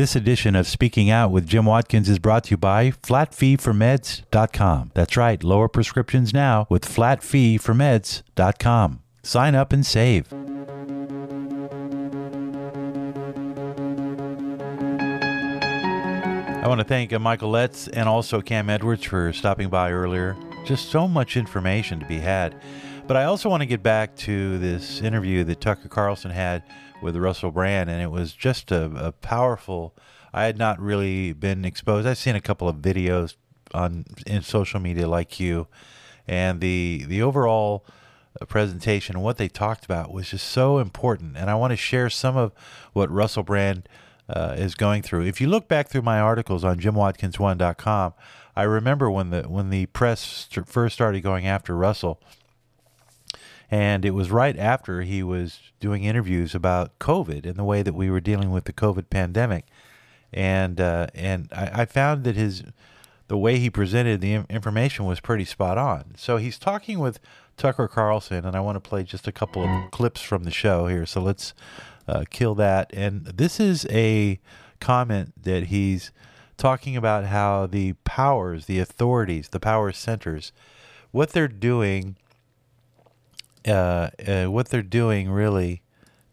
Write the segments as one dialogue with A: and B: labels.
A: This edition of Speaking Out with Jim Watkins is brought to you by flatfeeformeds.com. That's right, lower prescriptions now with flatfeeformeds.com. Sign up and save. I want to thank uh, Michael Letts and also Cam Edwards for stopping by earlier. Just so much information to be had. But I also want to get back to this interview that Tucker Carlson had with Russell Brand, and it was just a, a powerful. I had not really been exposed. I've seen a couple of videos on in social media like you, and the the overall uh, presentation and what they talked about was just so important. And I want to share some of what Russell Brand uh, is going through. If you look back through my articles on JimWatkins1.com, I remember when the when the press st- first started going after Russell, and it was right after he was doing interviews about COVID and the way that we were dealing with the COVID pandemic, and uh, and I, I found that his the way he presented the information was pretty spot on. So he's talking with Tucker Carlson, and I want to play just a couple of clips from the show here. So let's uh, kill that. And this is a comment that he's talking about how the powers, the authorities, the power centers, what they're doing, uh, uh, what they're doing really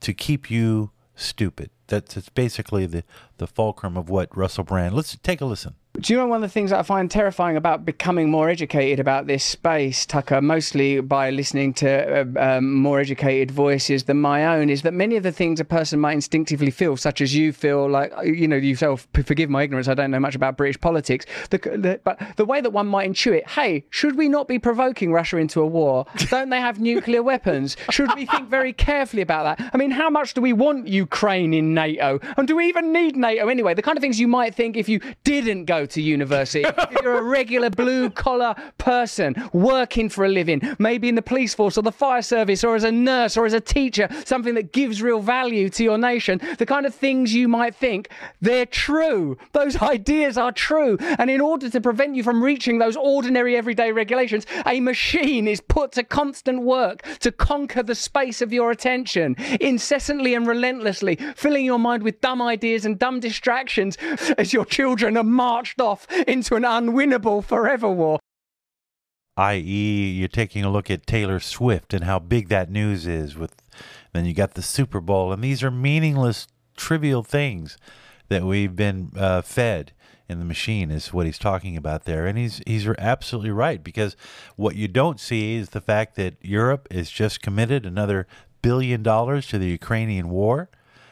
A: to keep you stupid. That's, that's basically the, the fulcrum of what Russell Brand. Let's take a listen.
B: Do you know one of the things that I find terrifying about becoming more educated about this space, Tucker, mostly by listening to uh, um, more educated voices than my own, is that many of the things a person might instinctively feel, such as you feel like, you know, yourself, forgive my ignorance, I don't know much about British politics, the, the, but the way that one might intuit, hey, should we not be provoking Russia into a war? Don't they have nuclear weapons? Should we think very carefully about that? I mean, how much do we want Ukraine in NATO? And do we even need NATO anyway? The kind of things you might think if you didn't go to university. if you're a regular blue collar person working for a living, maybe in the police force or the fire service or as a nurse or as a teacher, something that gives real value to your nation, the kind of things you might think, they're true. Those ideas are true. And in order to prevent you from reaching those ordinary everyday regulations, a machine is put to constant work to conquer the space of your attention, incessantly and relentlessly, filling your mind with dumb ideas and dumb distractions as your children are marched off into an unwinnable forever war.
A: I.e., you're taking a look at Taylor Swift and how big that news is. With then you got the Super Bowl, and these are meaningless, trivial things that we've been uh, fed in the machine. Is what he's talking about there, and he's he's absolutely right because what you don't see is the fact that Europe has just committed another billion dollars to the Ukrainian war.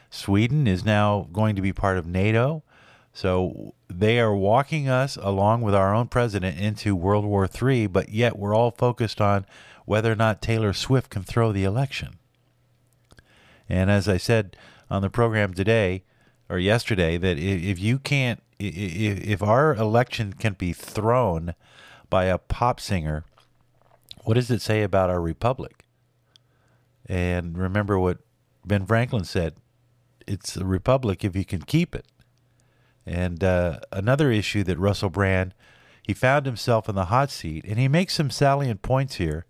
A: Sweden is now going to be part of NATO. So they are walking us along with our own president into World War III, but yet we're all focused on whether or not Taylor Swift can throw the election. And as I said on the program today or yesterday, that if you can't, if our election can be thrown by a pop singer, what does it say about our republic? And remember what Ben Franklin said it's a republic if you can keep it. And uh, another issue that Russell Brand, he found himself in the hot seat, and he makes some salient points here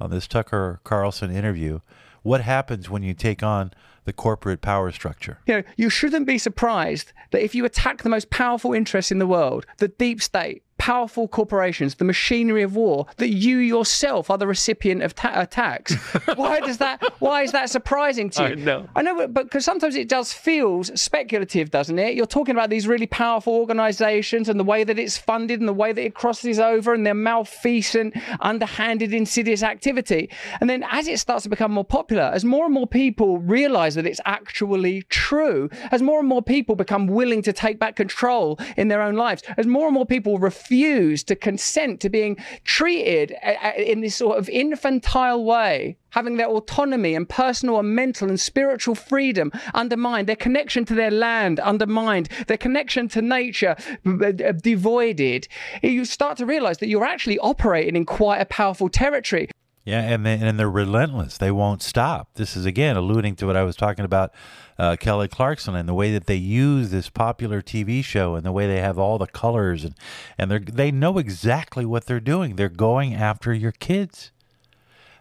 A: on this Tucker Carlson interview. What happens when you take on the corporate power structure?
B: You know, you shouldn't be surprised that if you attack the most powerful interests in the world, the deep state, powerful corporations, the machinery of war, that you yourself are the recipient of ta- uh, attacks. why does that? Why is that surprising to you? I
C: know.
B: I know, but because sometimes it does feels speculative, doesn't it? You're talking about these really powerful organisations and the way that it's funded and the way that it crosses over and their malfeasant, underhanded, insidious activity. And then as it starts to become more popular, as more and more people realise that it's actually true, as more and more people become willing to take back control in their own lives, as more and more people refuse refuse to consent to being treated uh, uh, in this sort of infantile way, having their autonomy and personal and mental and spiritual freedom undermined, their connection to their land undermined, their connection to nature uh, uh devoided, you start to realize that you're actually operating in quite a powerful territory.
A: Yeah, and they, and they're relentless. They won't stop. This is again alluding to what I was talking about uh, Kelly Clarkson and the way that they use this popular TV show and the way they have all the colors and and they they know exactly what they're doing. They're going after your kids.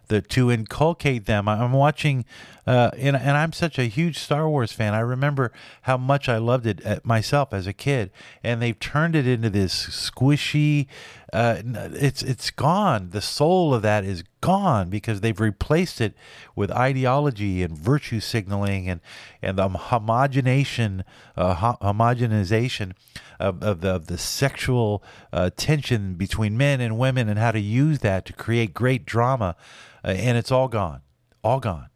A: the, to inculcate them. I'm watching, uh, and, and I'm such a huge Star Wars fan. I remember how much I loved it uh, myself as a kid, and they've turned it into this squishy. Uh, it's it's gone. The soul of that is gone because they've replaced it with ideology and virtue signaling and and the homogenation, uh, homogenization of, of the, of the sexual uh, tension between men and women and how to use that to create great drama uh, and it's all gone, all gone,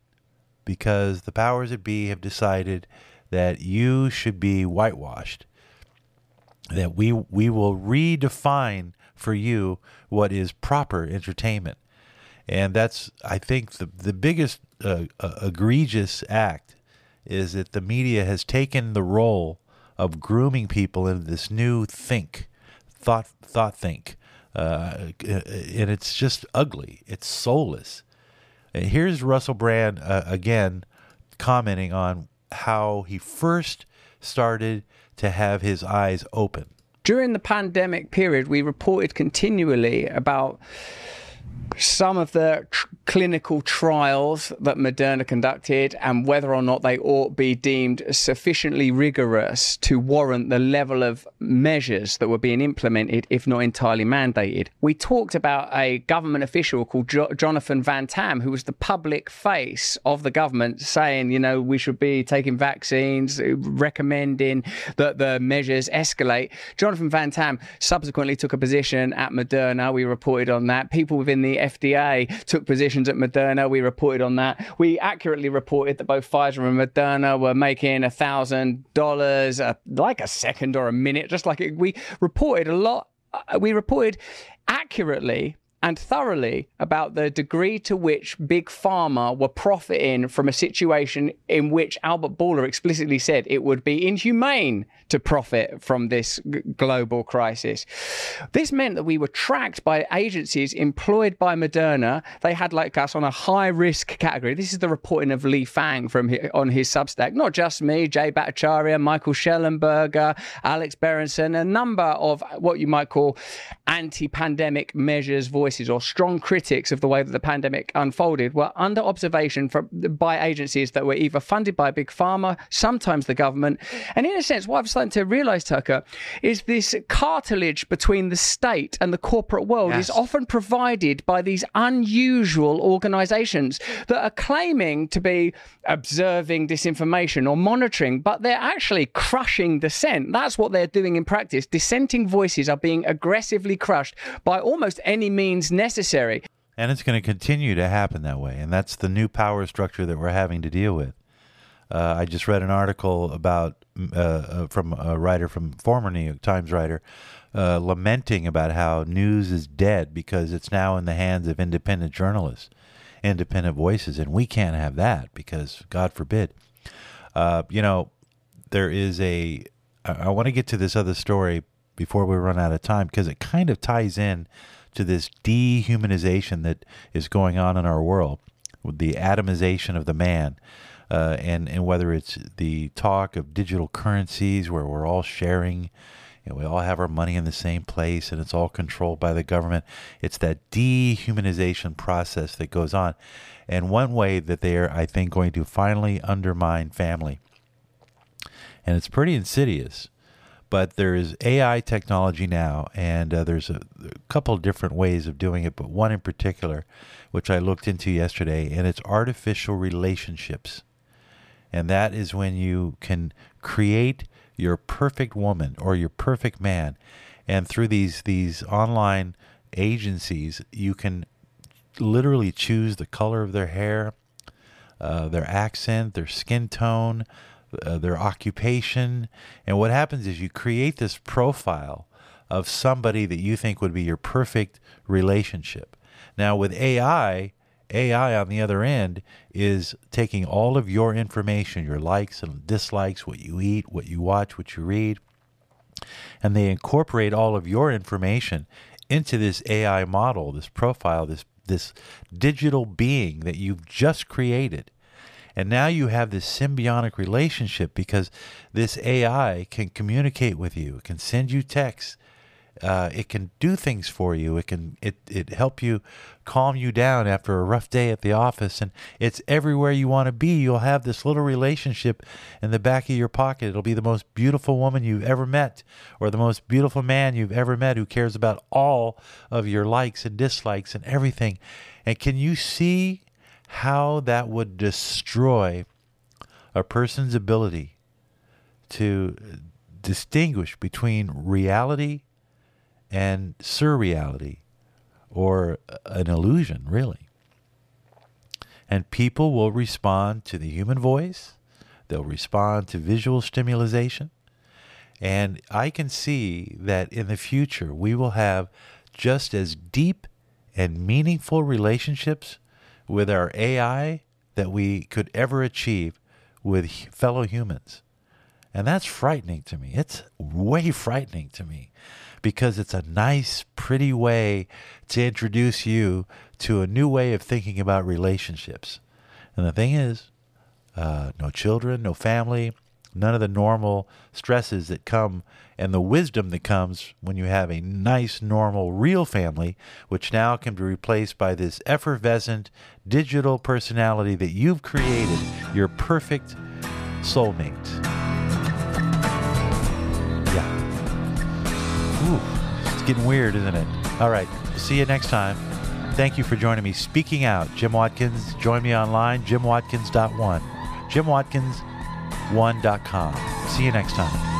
A: because the powers that be have decided that you should be whitewashed. That we we will redefine for you what is proper entertainment, and that's I think the the biggest uh, uh, egregious act is that the media has taken the role of grooming people into this new think, thought thought think uh, and it's just ugly. It's soulless. And here's Russell Brand uh, again commenting on how he first started to have his eyes open.
B: During the pandemic period, we reported continually about some of the tr- clinical trials that Moderna conducted and whether or not they ought be deemed sufficiently rigorous to warrant the level of measures that were being implemented, if not entirely mandated. We talked about a government official called jo- Jonathan Van Tam, who was the public face of the government, saying, you know, we should be taking vaccines, recommending that the measures escalate. Jonathan Van Tam subsequently took a position at Moderna. We reported on that. People within the FDA took positions at Moderna. We reported on that. We accurately reported that both Pfizer and Moderna were making a thousand dollars, like a second or a minute, just like it, we reported a lot. Uh, we reported accurately and thoroughly about the degree to which big pharma were profiting from a situation in which Albert Bourla explicitly said it would be inhumane to profit from this g- global crisis. This meant that we were tracked by agencies employed by Moderna. They had like us on a high risk category. This is the reporting of Lee Fang from his, on his Substack. Not just me, Jay Bhattacharya, Michael Shellenberger, Alex Berenson, a number of what you might call anti-pandemic measures voices voices or strong critics of the way that the pandemic unfolded were under observation for, by agencies that were either funded by big pharma, sometimes the government. And in a sense, what I've started to realize, Tucker, is this cartilage between the state and the corporate world yes. is often provided by these unusual organizations that are claiming to be observing disinformation or monitoring, but they're actually crushing dissent. That's what they're doing in practice. Dissenting voices are being aggressively crushed by almost any means means necessary.
A: And it's going to continue to happen that way. And that's the new power structure that we're having to deal with. Uh, I just read an article about uh, uh, from a writer from former New York Times writer uh, lamenting about how news is dead because it's now in the hands of independent journalists, independent voices, and we can't have that because God forbid. Uh, you know, there is a. I, I want to get to this other story before we run out of time because it kind of ties in to this dehumanization that is going on in our world, the atomization of the man. Uh, and and whether it's the talk of digital currencies where we're all sharing, know, we all have our money in the same place and it's all controlled by the government. It's that dehumanization process that goes on, and one way that they are, I think, going to finally undermine family, and it's pretty insidious but there's AI technology now, and uh, there's a, a, couple different ways of doing it, but one in particular, which I looked into yesterday, and it's artificial relationships. And that is when you can create your perfect woman or your perfect man, and through these these online agencies, you can literally choose the color of their hair, uh, their accent, their skin tone, uh, their occupation. And what happens is you create this profile of somebody that you think would be your perfect relationship. Now, with AI, AI on the other end is taking all of your information, your likes and dislikes, what you eat, what you watch, what you read, and they incorporate all of your information into this AI model, this profile, this this digital being that you've just created. And now you have this symbiotic relationship because this AI can communicate with you, it can send you texts, Uh, it can do things for you. It can it it help you calm you down after a rough day at the office, and it's everywhere you want to be. You'll have this little relationship in the back of your pocket. It'll be the most beautiful woman you've ever met, or the most beautiful man you've ever met, who cares about all of your likes and dislikes and everything. And can you see how that would destroy a person's ability to distinguish between reality and surreality or an illusion, really. And people will respond to the human voice, they'll respond to visual stimulation. And I can see that in the future we will have just as deep and meaningful relationships with our AI that we could ever achieve with fellow humans. And that's frightening to me. It's way frightening to me because it's a nice, pretty way to introduce you to a new way of thinking about relationships. And the thing is, uh, no children, no family, none of the normal stresses that come and the wisdom that comes when you have a nice, normal, real family, which now can be replaced by this effervescent digital personality that you've created, your perfect soulmate. Yeah. Ooh, it's getting weird, isn't it? All right. See you next time. Thank you for joining me. Speaking out, Jim Watkins. Join me online, jimwatkins.one. Jim Watkins1.com. See you next time.